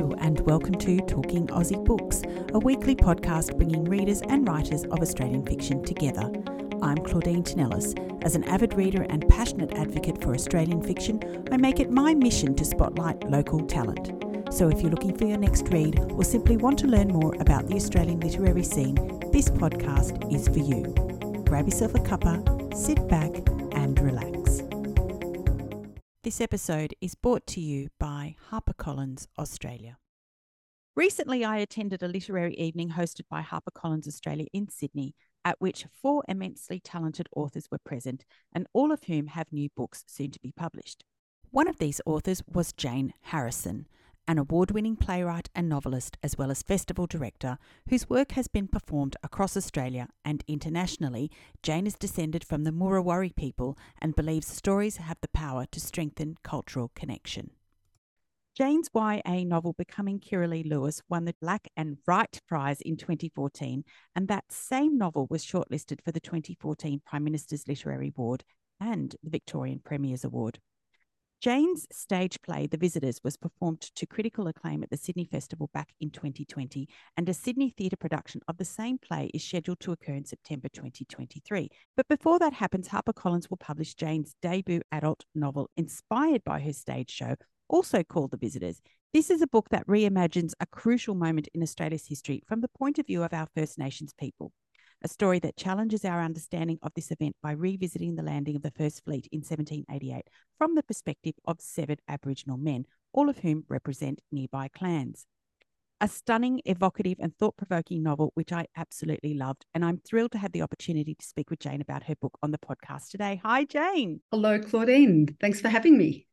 And welcome to Talking Aussie Books, a weekly podcast bringing readers and writers of Australian fiction together. I'm Claudine Tinellis. As an avid reader and passionate advocate for Australian fiction, I make it my mission to spotlight local talent. So if you're looking for your next read or simply want to learn more about the Australian literary scene, this podcast is for you. Grab yourself a cuppa, sit back, and relax. This episode is brought to you by HarperCollins Australia. Recently, I attended a literary evening hosted by HarperCollins Australia in Sydney, at which four immensely talented authors were present, and all of whom have new books soon to be published. One of these authors was Jane Harrison, an award winning playwright and novelist, as well as festival director, whose work has been performed across Australia and internationally. Jane is descended from the Muruwari people and believes stories have the power to strengthen cultural connection. Jane's YA novel Becoming Kirrali Lewis won the Black and Write Prize in 2014, and that same novel was shortlisted for the 2014 Prime Minister's Literary Award and the Victorian Premier's Award. Jane's stage play, The Visitors, was performed to critical acclaim at the Sydney Festival back in 2020, and a Sydney theatre production of the same play is scheduled to occur in September 2023. But before that happens, HarperCollins will publish Jane's debut adult novel inspired by her stage show, also called The Visitors. This is a book that reimagines a crucial moment in Australia's history from the point of view of our First Nations people a story that challenges our understanding of this event by revisiting the landing of the First Fleet in 1788 from the perspective of severed Aboriginal men, all of whom represent nearby clans. A stunning, evocative, and thought provoking novel, which I absolutely loved. And I'm thrilled to have the opportunity to speak with Jane about her book on the podcast today. Hi, Jane. Hello, Claudine. Thanks for having me.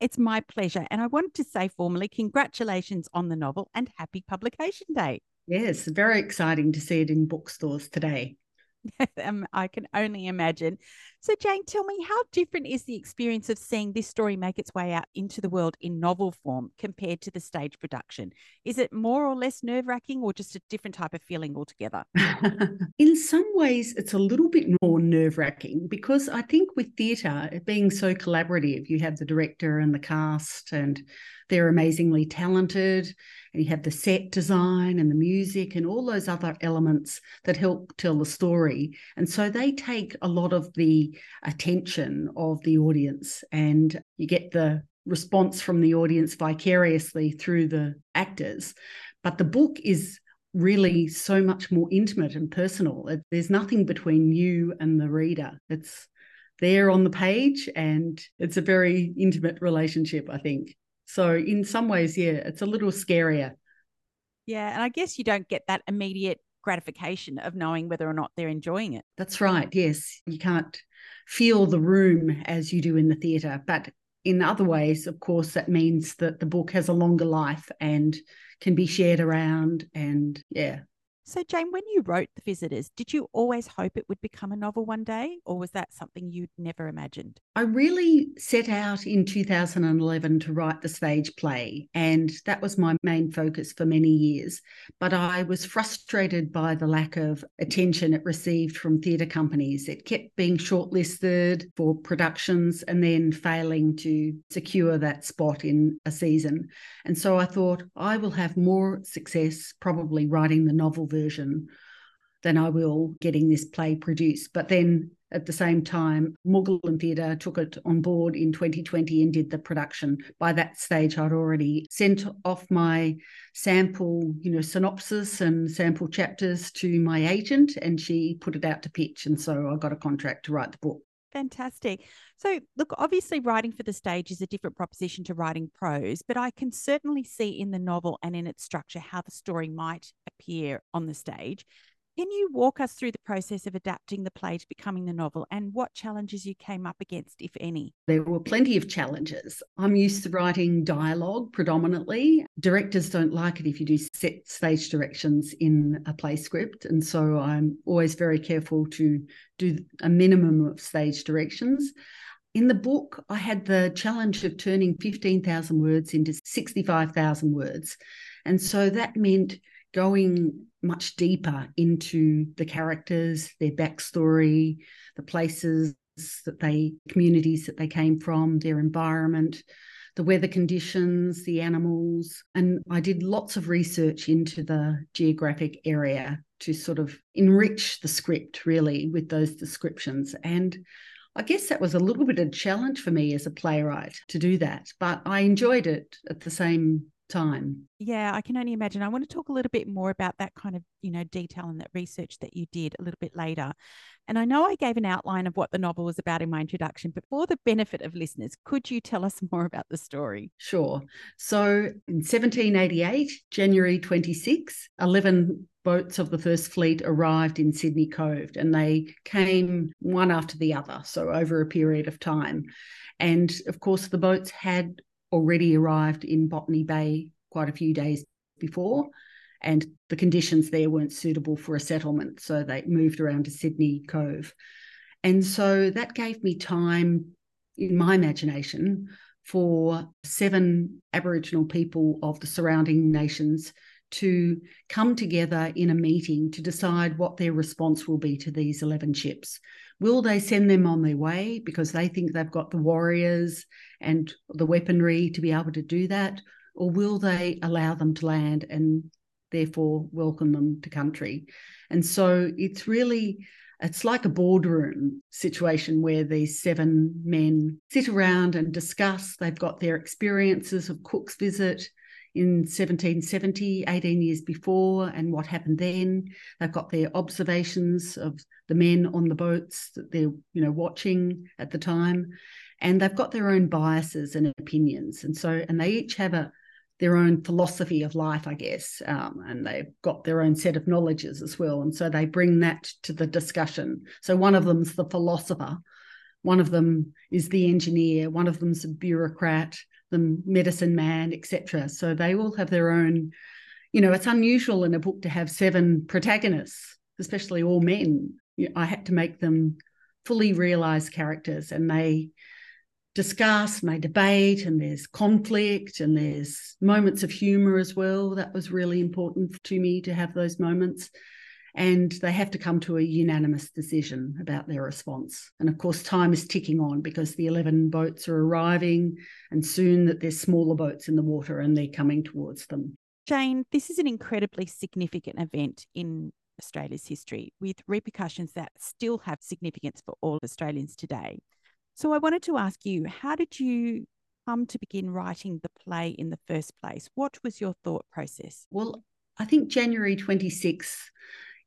It's my pleasure. And I wanted to say formally, congratulations on the novel and happy publication day. Yes, very exciting to see it in bookstores today. um, I can only imagine. So, Jane, tell me, how different is the experience of seeing this story make its way out into the world in novel form compared to the stage production? Is it more or less nerve wracking or just a different type of feeling altogether? in some ways, it's a little bit more nerve wracking because I think with theatre, it being so collaborative, you have the director and the cast, and they're amazingly talented and you have the set design and the music and all those other elements that help tell the story. And so they take a lot of the attention of the audience, and you get the response from the audience vicariously through the actors. But the book is really so much more intimate and personal. There's nothing between you and the reader. It's there on the page, and it's a very intimate relationship, I think. So in some ways, yeah, it's a little scarier. Yeah, and I guess you don't get that immediate gratification of knowing whether or not they're enjoying it. That's right. Yes, you can't feel the room as you do in the theatre, but in other ways, of course, that means that the book has a longer life and can be shared around and yeah, so, Jane, when you wrote The Visitors, did you always hope it would become a novel one day, or was that something you'd never imagined? I really set out in 2011 to write the stage play, and that was my main focus for many years. But I was frustrated by the lack of attention it received from theatre companies. It kept being shortlisted for productions and then failing to secure that spot in a season. And so I thought I will have more success probably writing the novel version than I will getting this play produced. But then at the same time, Moogahlin Theatre took it on board in 2020 and did the production. By that stage, I'd already sent off my sample, you know, synopsis and sample chapters to my agent, and she put it out to pitch. And so I got a contract to write the book. Fantastic. So, look, obviously, writing for the stage is a different proposition to writing prose, but I can certainly see in the novel and in its structure how the story might appear on the stage. Can you walk us through the process of adapting the play to becoming the novel and what challenges you came up against, if any? There were plenty of challenges. I'm used to writing dialogue predominantly. Directors don't like it if you do set stage directions in a play script. And so I'm always very careful to do a minimum of stage directions. In the book, I had the challenge of turning 15,000 words into 65,000 words. And so that meant going much deeper into the characters, their backstory, the places that they, communities that they came from, their environment, the weather conditions, the animals. And I did lots of research into the geographic area to sort of enrich the script really with those descriptions. And I guess that was a little bit of a challenge for me as a playwright to do that, but I enjoyed it at the same time. Yeah, I can only imagine. I want to talk a little bit more about that kind of, you know, detail and that research that you did a little bit later. And I know I gave an outline of what the novel was about in my introduction, but for the benefit of listeners, could you tell us more about the story? Sure. So in 1788, January 26, 11 boats of the First Fleet arrived in Sydney Cove and they came one after the other, so over a period of time. And of course, the boats had already arrived in Botany Bay quite a few days before, and the conditions there weren't suitable for a settlement. So they moved around to Sydney Cove. And so that gave me time in my imagination for seven Aboriginal people of the surrounding nations to come together in a meeting to decide what their response will be to these 11 ships. Will they send them on their way because they think they've got the warriors and the weaponry to be able to do that? Or will they allow them to land and therefore welcome them to country? And so it's really it's like a boardroom situation where these seven men sit around and discuss. They've got their experiences of Cook's visit, in 1770, 18 years before, and what happened then. They've got their observations of the men on the boats that they're, you know, watching at the time, and they've got their own biases and opinions, and so and they each have a their own philosophy of life, I guess, um, and they've got their own set of knowledges as well, and so they bring that to the discussion. So one of them's the philosopher, one of them is the engineer, one of them's a bureaucrat, the medicine man, etc. So they all have their own, you know, it's unusual in a book to have seven protagonists, especially all men. I had to make them fully realized characters and they discuss and they debate and there's conflict and there's moments of humor as well. That was really important to me to have those moments and they have to come to a unanimous decision about their response. And of course, time is ticking on because the 11 boats are arriving, and soon that there's smaller boats in the water and they're coming towards them. Jane, this is an incredibly significant event in Australia's history with repercussions that still have significance for all Australians today. So I wanted to ask you, how did you come to begin writing the play in the first place? What was your thought process? Well, I think January 26th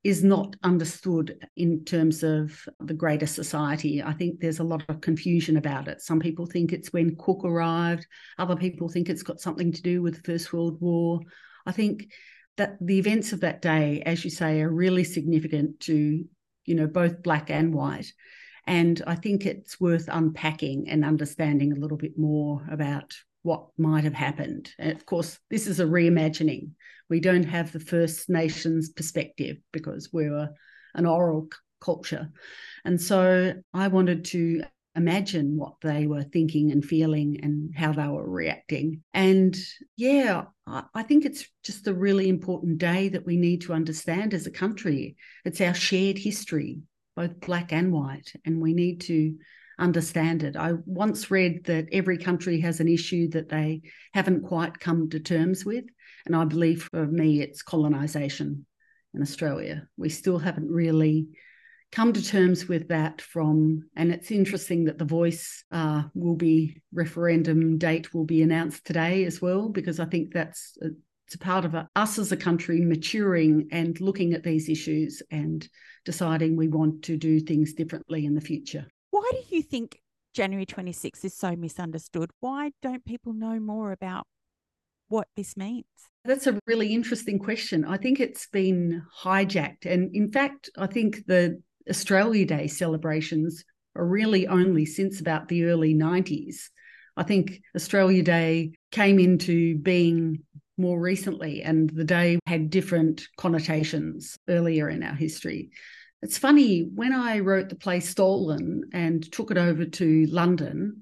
is not understood in terms of the greater society. I think there's a lot of confusion about it. Some people think it's when Cook arrived, other people think it's got something to do with the First World War. I think that the events of that day, as you say, are really significant to, you know, both black and white. And I think it's worth unpacking and understanding a little bit more about what might have happened. And of course, this is a reimagining. We don't have the First Nations perspective because we're an oral culture. And so I wanted to imagine what they were thinking and feeling and how they were reacting. And yeah, I think it's just a really important day that we need to understand as a country. It's our shared history, both black and white, and we need to understand it. I once read that every country has an issue that they haven't quite come to terms with. And I believe for me, it's colonisation in Australia. We still haven't really come to terms with that from and it's interesting that the voice uh, will be referendum date will be announced today as well because i think that's a, it's a part of a, us as a country maturing and looking at these issues and deciding we want to do things differently in the future why do you think January 26th is so misunderstood? Why don't people know more about what this means? That's a really interesting question. I think it's been hijacked. And in fact, I think the Australia Day celebrations are really only since about the early 90s. I think Australia Day came into being more recently, and the day had different connotations earlier in our history. It's funny, when I wrote the play Stolen and took it over to London,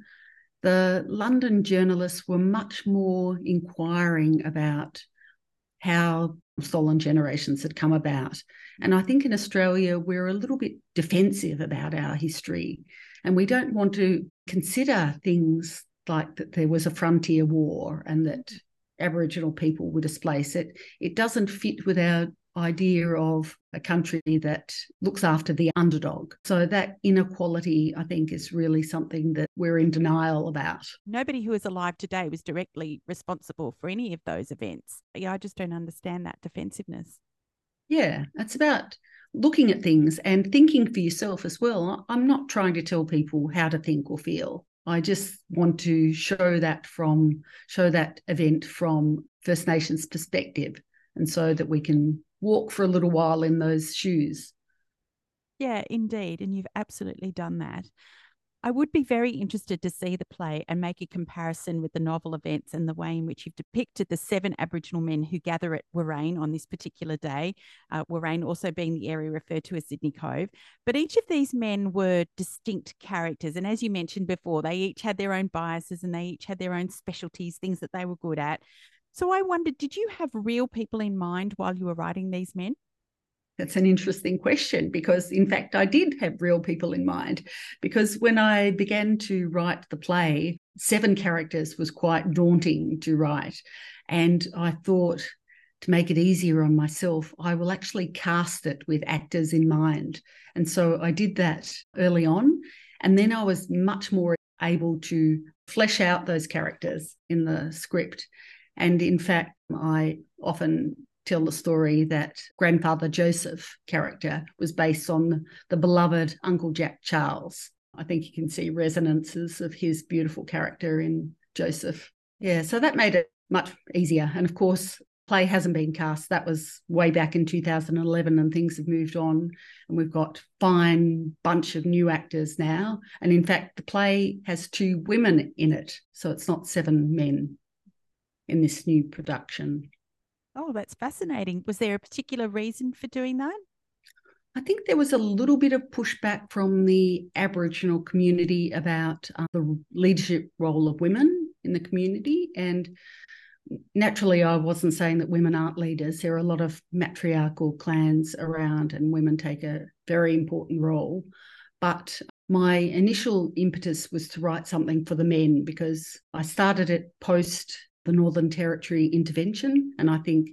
the London journalists were much more inquiring about how stolen generations had come about. And I think in Australia, we're a little bit defensive about our history and we don't want to consider things like that there was a frontier war and that Aboriginal people were displaced. It it doesn't fit with our idea of a country that looks after the underdog. So that inequality, I think, is really something that we're in denial about. Nobody who is alive today was directly responsible for any of those events. Yeah, I just don't understand that defensiveness. Yeah, it's about looking at things and thinking for yourself as well. I'm not trying to tell people how to think or feel. I just want to show that from show that event from First Nations perspective and so that we can walk for a little while in those shoes. Yeah, indeed. And you've absolutely done that. I would be very interested to see the play and make a comparison with the novel events and the way in which you've depicted the seven Aboriginal men who gather at Warrain on this particular day, uh, Warrain also being the area referred to as Sydney Cove. But each of these men were distinct characters. And as you mentioned before, they each had their own biases and they each had their own specialties, things that they were good at. So I wondered, did you have real people in mind while you were writing these men? That's an interesting question because, in fact, I did have real people in mind. Because when I began to write the play, seven characters was quite daunting to write. And I thought to make it easier on myself, I will actually cast it with actors in mind. And so I did that early on. And then I was much more able to flesh out those characters in the script. And in fact, I often tell the story that grandfather Joseph character was based on the beloved Uncle Jack Charles. I think you can see resonances of his beautiful character in Joseph. Yeah, so that made it much easier. And of course, play hasn't been cast. That was way back in 2011, and things have moved on. And we've got fine bunch of new actors now. And in fact, the play has two women in it, so it's not seven men in this new production. Oh, that's fascinating. Was there a particular reason for doing that? I think there was a little bit of pushback from the Aboriginal community about uh, the leadership role of women in the community. And naturally, I wasn't saying that women aren't leaders. There are a lot of matriarchal clans around, and women take a very important role. But my initial impetus was to write something for the men because I started it post the Northern Territory intervention. And I think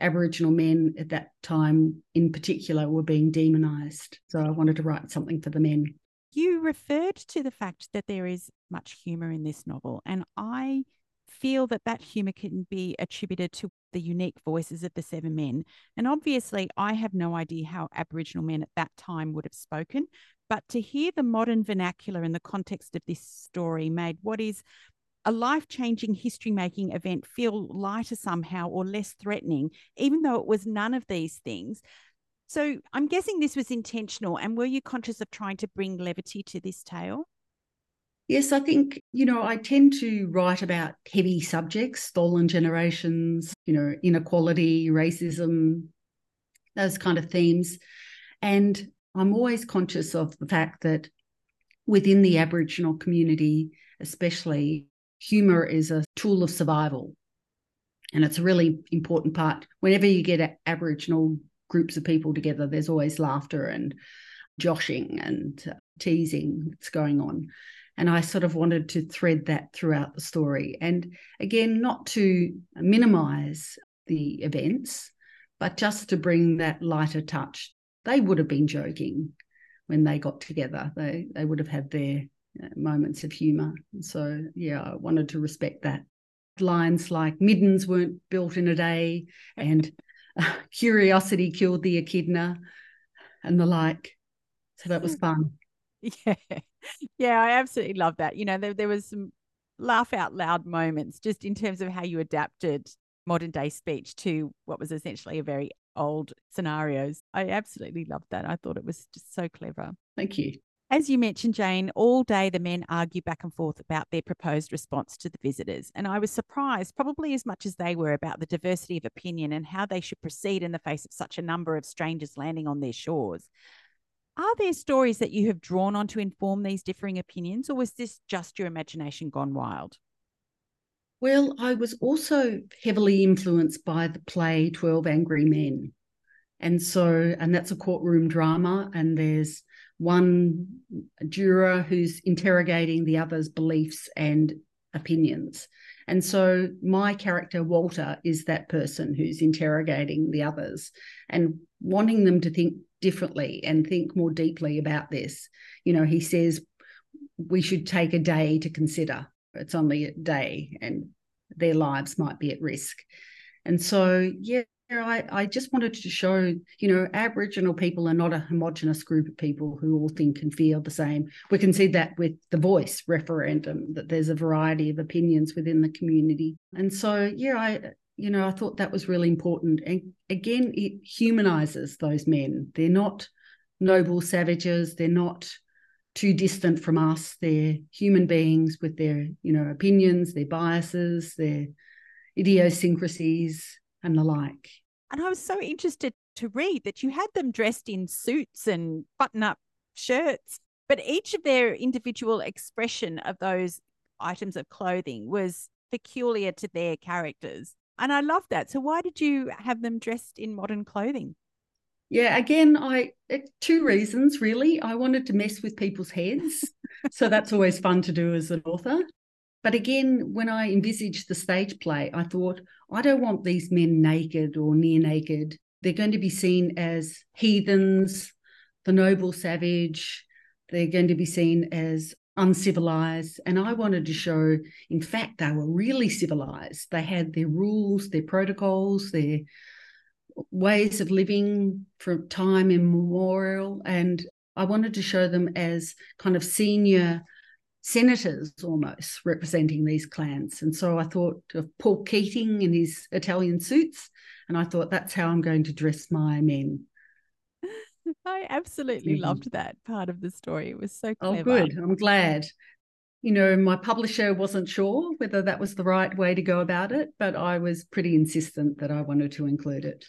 Aboriginal men at that time in particular were being demonised. So I wanted to write something for the men. You referred to the fact that there is much humour in this novel, and I feel that that humour can be attributed to the unique voices of the seven men. And obviously, I have no idea how Aboriginal men at that time would have spoken, but to hear the modern vernacular in the context of this story made what is a life changing history making event feel lighter somehow or less threatening, even though it was none of these things. So I'm guessing this was intentional. And were you conscious of trying to bring levity to this tale? Yes, I think, you know, I tend to write about heavy subjects, stolen generations, you know, inequality, racism, those kind of themes. And I'm always conscious of the fact that within the Aboriginal community, especially, humor is a tool of survival. And it's a really important part. Whenever you get Aboriginal groups of people together, there's always laughter and joshing and uh, teasing that's going on. And I sort of wanted to thread that throughout the story. And again, not to minimize the events, but just to bring that lighter touch. They would have been joking when they got together. They they would have had their moments of humor. So, yeah, I wanted to respect that. Lines like middens weren't built in a day and uh, curiosity killed the echidna and the like. So that was fun. Yeah. Yeah, I absolutely love that. You know, there, there was some laugh out loud moments just in terms of how you adapted modern day speech to what was essentially a very old scenarios. I absolutely loved that. I thought it was just so clever. Thank you. As you mentioned, Jane, all day the men argue back and forth about their proposed response to the visitors. And I was surprised, probably as much as they were, about the diversity of opinion and how they should proceed in the face of such a number of strangers landing on their shores. Are there stories that you have drawn on to inform these differing opinions, or was this just your imagination gone wild? Well, I was also heavily influenced by the play 12 Angry Men. And so, and that's a courtroom drama, and there's one juror who's interrogating the other's beliefs and opinions. And so my character, Walter, is that person who's interrogating the others and wanting them to think differently and think more deeply about this. You know, he says we should take a day to consider. It's only a day and their lives might be at risk. And so, yeah, I, I just wanted to show, you know, Aboriginal people are not a homogenous group of people who all think and feel the same. We can see that with the voice referendum, that there's a variety of opinions within the community. And so, yeah, I, you know, I thought that was really important. And again, it humanizes those men. They're not noble savages. They're not too distant from us. They're human beings with their, you know, opinions, their biases, their idiosyncrasies, and the like. And I was so interested to read that you had them dressed in suits and button up shirts, but each of their individual expression of those items of clothing was peculiar to their characters. And I love that. So, why did you have them dressed in modern clothing? Yeah, again, I two reasons really. I wanted to mess with people's heads. so that's always fun to do as an author. But again, when I envisaged the stage play, I thought, I don't want these men naked or near naked. They're going to be seen as heathens, the noble savage. They're going to be seen as uncivilized. And I wanted to show, in fact, they were really civilized. They had their rules, their protocols, their ways of living from time immemorial. And I wanted to show them as kind of senior senators almost representing these clans. And so I thought of Paul Keating in his Italian suits. And I thought that's how I'm going to dress my men. I absolutely mm-hmm. loved that part of the story. It was so oh, clever. Oh, good. I'm glad. You know, my publisher wasn't sure whether that was the right way to go about it, but I was pretty insistent that I wanted to include it.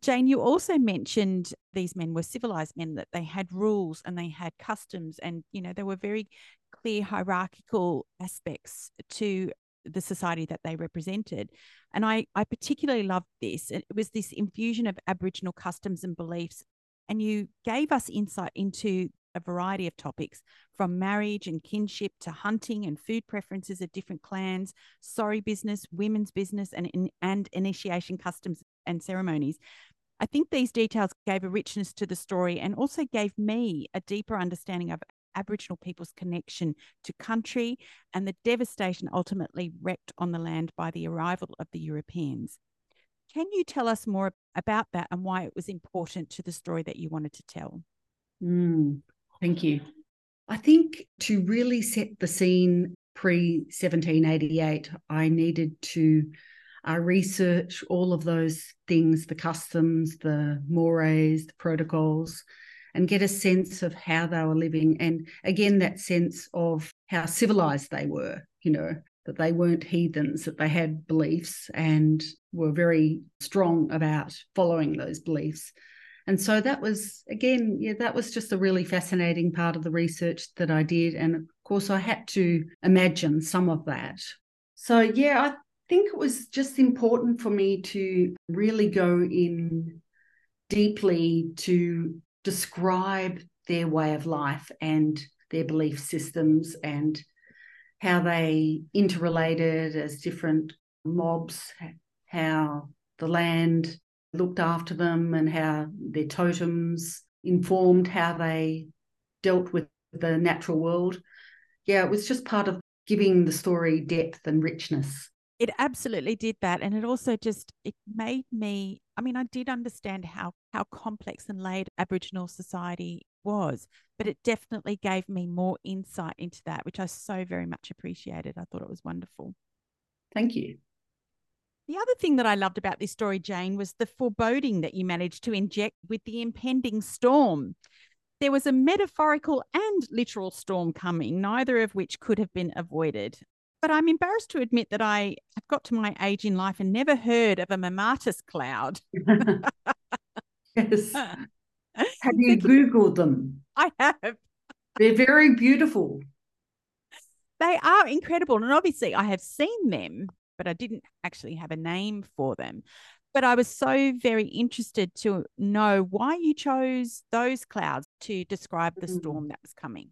Jane, you also mentioned these men were civilized men, that they had rules and they had customs, and you know, there were very clear hierarchical aspects to the society that they represented. And I, I particularly loved this. It was this infusion of Aboriginal customs and beliefs. And you gave us insight into a variety of topics from marriage and kinship to hunting and food preferences of different clans, sorry business, women's business, and, and initiation customs and ceremonies. I think these details gave a richness to the story and also gave me a deeper understanding of Aboriginal people's connection to country and the devastation ultimately wreaked on the land by the arrival of the Europeans. Can you tell us more about that and why it was important to the story that you wanted to tell? Mm, thank you. I think to really set the scene pre 1788, I needed to uh, research all of those things the customs, the mores, the protocols, and get a sense of how they were living. And again, that sense of how civilized they were, you know, that they weren't heathens, that they had beliefs and were very strong about following those beliefs. And so that was, again, yeah, that was just a really fascinating part of the research that I did. And of course, I had to imagine some of that. So, yeah, I think it was just important for me to really go in deeply to describe their way of life and their belief systems and how they interrelated as different mobs, how the land looked after them and how their totems informed how they dealt with the natural world. Yeah, it was just part of giving the story depth and richness it absolutely did that and it also just it made me i mean i did understand how how complex and laid aboriginal society was but it definitely gave me more insight into that which i so very much appreciated i thought it was wonderful thank you the other thing that I loved about this story, Jane, was the foreboding that you managed to inject with the impending storm. There was a metaphorical and literal storm coming, neither of which could have been avoided. But I'm embarrassed to admit that I have got to my age in life and never heard of a mammatus cloud. yes. Have you Googled them? I have. They're very beautiful. They are incredible. And obviously, I have seen them, but I didn't actually have a name for them. But I was so very interested to know why you chose those clouds to describe the mm. storm that was coming.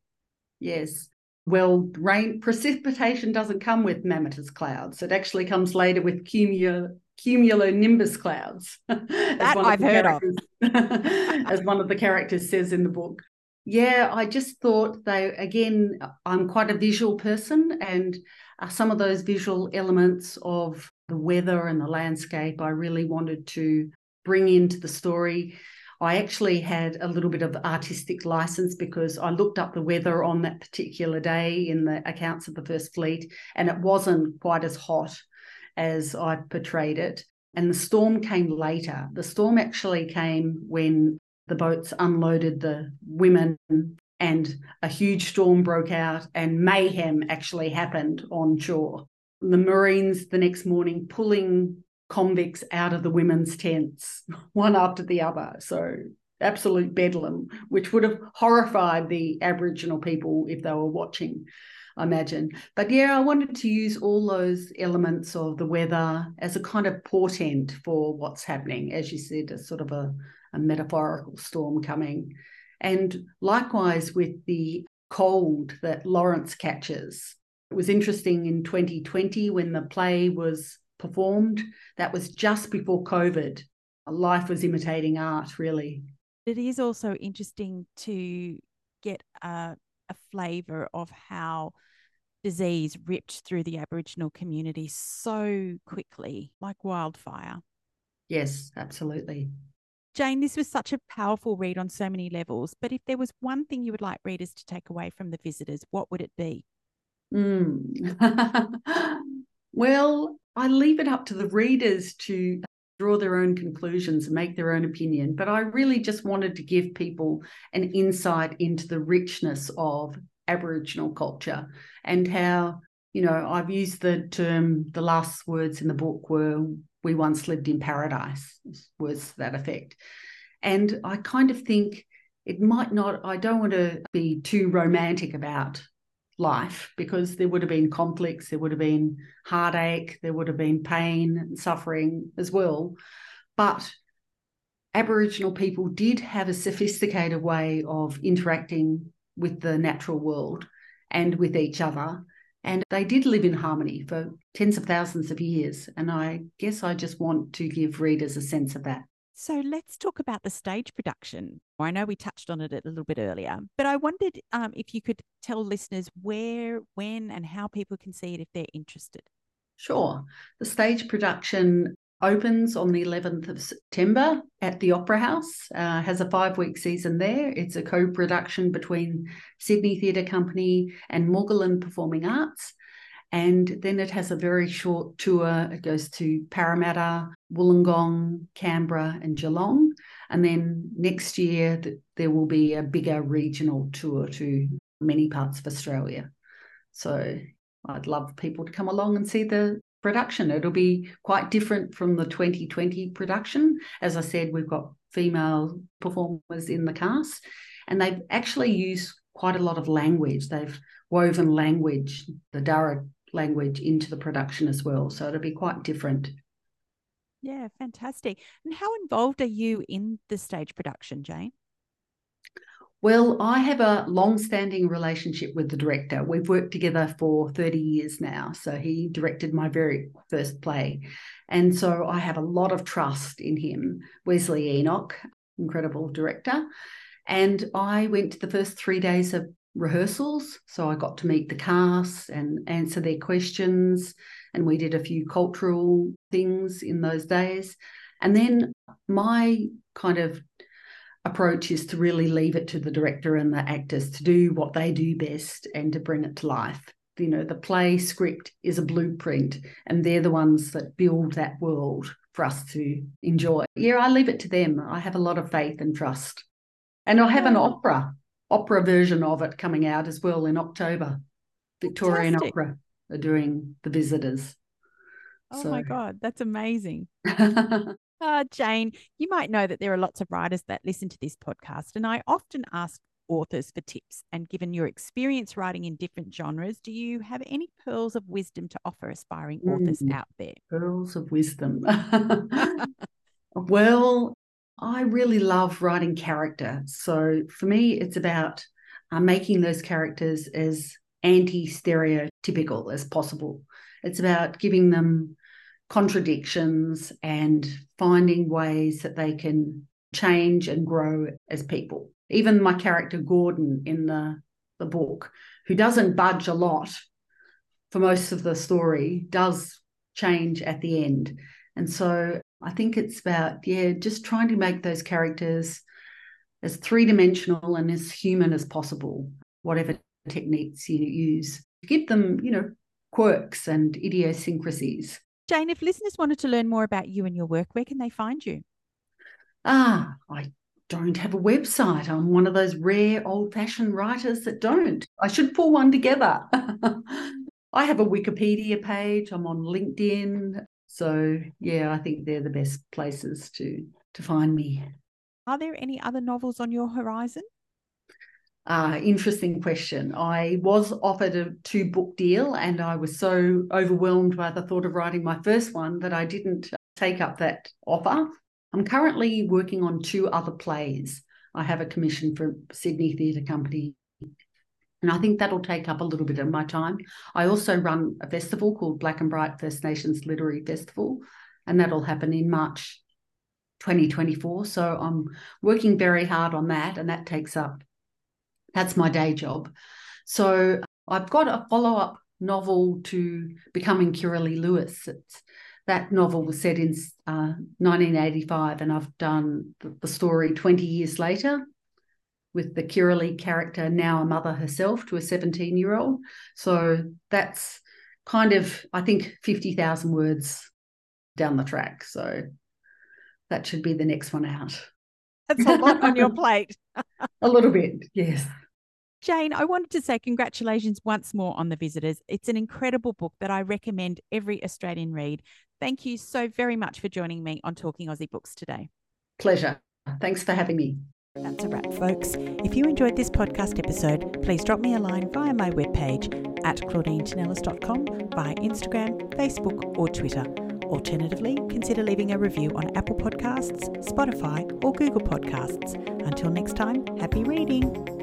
Yes. Well, rain precipitation doesn't come with mammatus clouds. It actually comes later with cumul- cumulonimbus clouds. that I've heard of. as one of the characters says in the book. Yeah, I just thought they, again, I'm quite a visual person, and uh, some of those visual elements of the weather and the landscape, I really wanted to bring into the story. I actually had a little bit of artistic license because I looked up the weather on that particular day in the accounts of the First Fleet, and it wasn't quite as hot as I portrayed it. And the storm came later. The storm actually came when the boats unloaded the women and a huge storm broke out and mayhem actually happened on shore. The Marines the next morning pulling convicts out of the women's tents, one after the other. So absolute bedlam, which would have horrified the Aboriginal people if they were watching, I imagine. But yeah, I wanted to use all those elements of the weather as a kind of portent for what's happening, as you said, a sort of a, a metaphorical storm coming. And likewise with the cold that Lawrence catches. It was interesting in 2020 when the play was performed. That was just before COVID. Life was imitating art, really. It is also interesting to get a, a flavour of how disease ripped through the Aboriginal community so quickly, like wildfire. Yes, absolutely. Jane, this was such a powerful read on so many levels. But if there was one thing you would like readers to take away from the visitors, what would it be? Mm. well, I leave it up to the readers to draw their own conclusions and make their own opinion. But I really just wanted to give people an insight into the richness of Aboriginal culture and how, you know, I've used the term, the last words in the book were, we once lived in paradise, was that effect. And I kind of think it might not, I don't want to be too romantic about life because there would have been conflicts, there would have been heartache, there would have been pain and suffering as well. But Aboriginal people did have a sophisticated way of interacting with the natural world and with each other. And they did live in harmony for tens of thousands of years. And I guess I just want to give readers a sense of that. So let's talk about the stage production. I know we touched on it a little bit earlier, but I wondered um, if you could tell listeners where, when, and how people can see it if they're interested. Sure. The stage production opens on the 11th of September at the Opera House, uh, has a five week season there. It's a co production between Sydney Theatre Company and Moogahlin Performing Arts. And then it has a very short tour. It goes to Parramatta, Wollongong, Canberra, and Geelong. And then next year, there will be a bigger regional tour to many parts of Australia. So I'd love people to come along and see the production. It'll be quite different from the 2020 production. As I said, we've got female performers in the cast, and they've actually used quite a lot of language. They've woven language, the Darug language into the production as well. So it'll be quite different. Yeah, fantastic. And how involved are you in the stage production, Jane? Well, I have a long standing relationship with the director. We've worked together for 30 years now. So he directed my very first play. And so I have a lot of trust in him. Wesley Enoch, incredible director. And I went to the first three days of rehearsals. So I got to meet the cast and answer their questions. And we did a few cultural things in those days. And then my kind of approach is to really leave it to the director and the actors to do what they do best and to bring it to life. You know, the play script is a blueprint, and they're the ones that build that world for us to enjoy. Yeah, I leave it to them. I have a lot of faith and trust. And I have an opera opera version of it coming out as well in October. Victorian Fantastic. Opera are doing The Visitors. Oh so. my God, that's amazing. uh, Jane, you might know that there are lots of writers that listen to this podcast, and I often ask authors for tips. And given your experience writing in different genres, do you have any pearls of wisdom to offer aspiring authors mm, out there? Pearls of wisdom. well, I really love writing character. So for me, it's about uh, making those characters as anti stereotypical as possible. It's about giving them contradictions and finding ways that they can change and grow as people. Even my character Gordon in the, the book, who doesn't budge a lot for most of the story, does change at the end. And so I think it's about, yeah, just trying to make those characters as three dimensional and as human as possible, whatever techniques you use. Give them, you know, quirks and idiosyncrasies. Jane, if listeners wanted to learn more about you and your work, where can they find you? Ah, I don't have a website. I'm one of those rare old fashioned writers that don't. I should pull one together. I have a Wikipedia page. I'm on LinkedIn. So yeah, I think they're the best places to to find me. Are there any other novels on your horizon? Uh, interesting question. I was offered a two book deal and I was so overwhelmed by the thought of writing my first one that I didn't take up that offer. I'm currently working on two other plays. I have a commission from Sydney Theatre Company and I think that'll take up a little bit of my time. I also run a festival called Blak and Bright First Nations Literary Festival, and that'll happen in March 2024. So I'm working very hard on that, and that takes up, that's my day job. So I've got a follow up novel to Becoming Kirrali Lewis. It's, that novel was set in uh, 1985, and I've done the story 20 years later with the Kirrali character, now a mother herself to a 17 year old. So that's kind of, I think, 50,000 words down the track. So that should be the next one out. That's a lot on your plate. a little bit, yes. Jane, I wanted to say congratulations once more on The Visitors. It's an incredible book that I recommend every Australian read. Thank you so very much for joining me on Talking Aussie Books today. Pleasure. Thanks for having me. That's a wrap, folks. If you enjoyed this podcast episode, please drop me a line via my webpage at claudinetinellis.com, via Instagram, Facebook, or Twitter. Alternatively, consider leaving a review on Apple Podcasts, Spotify, or Google Podcasts. Until next time, happy reading!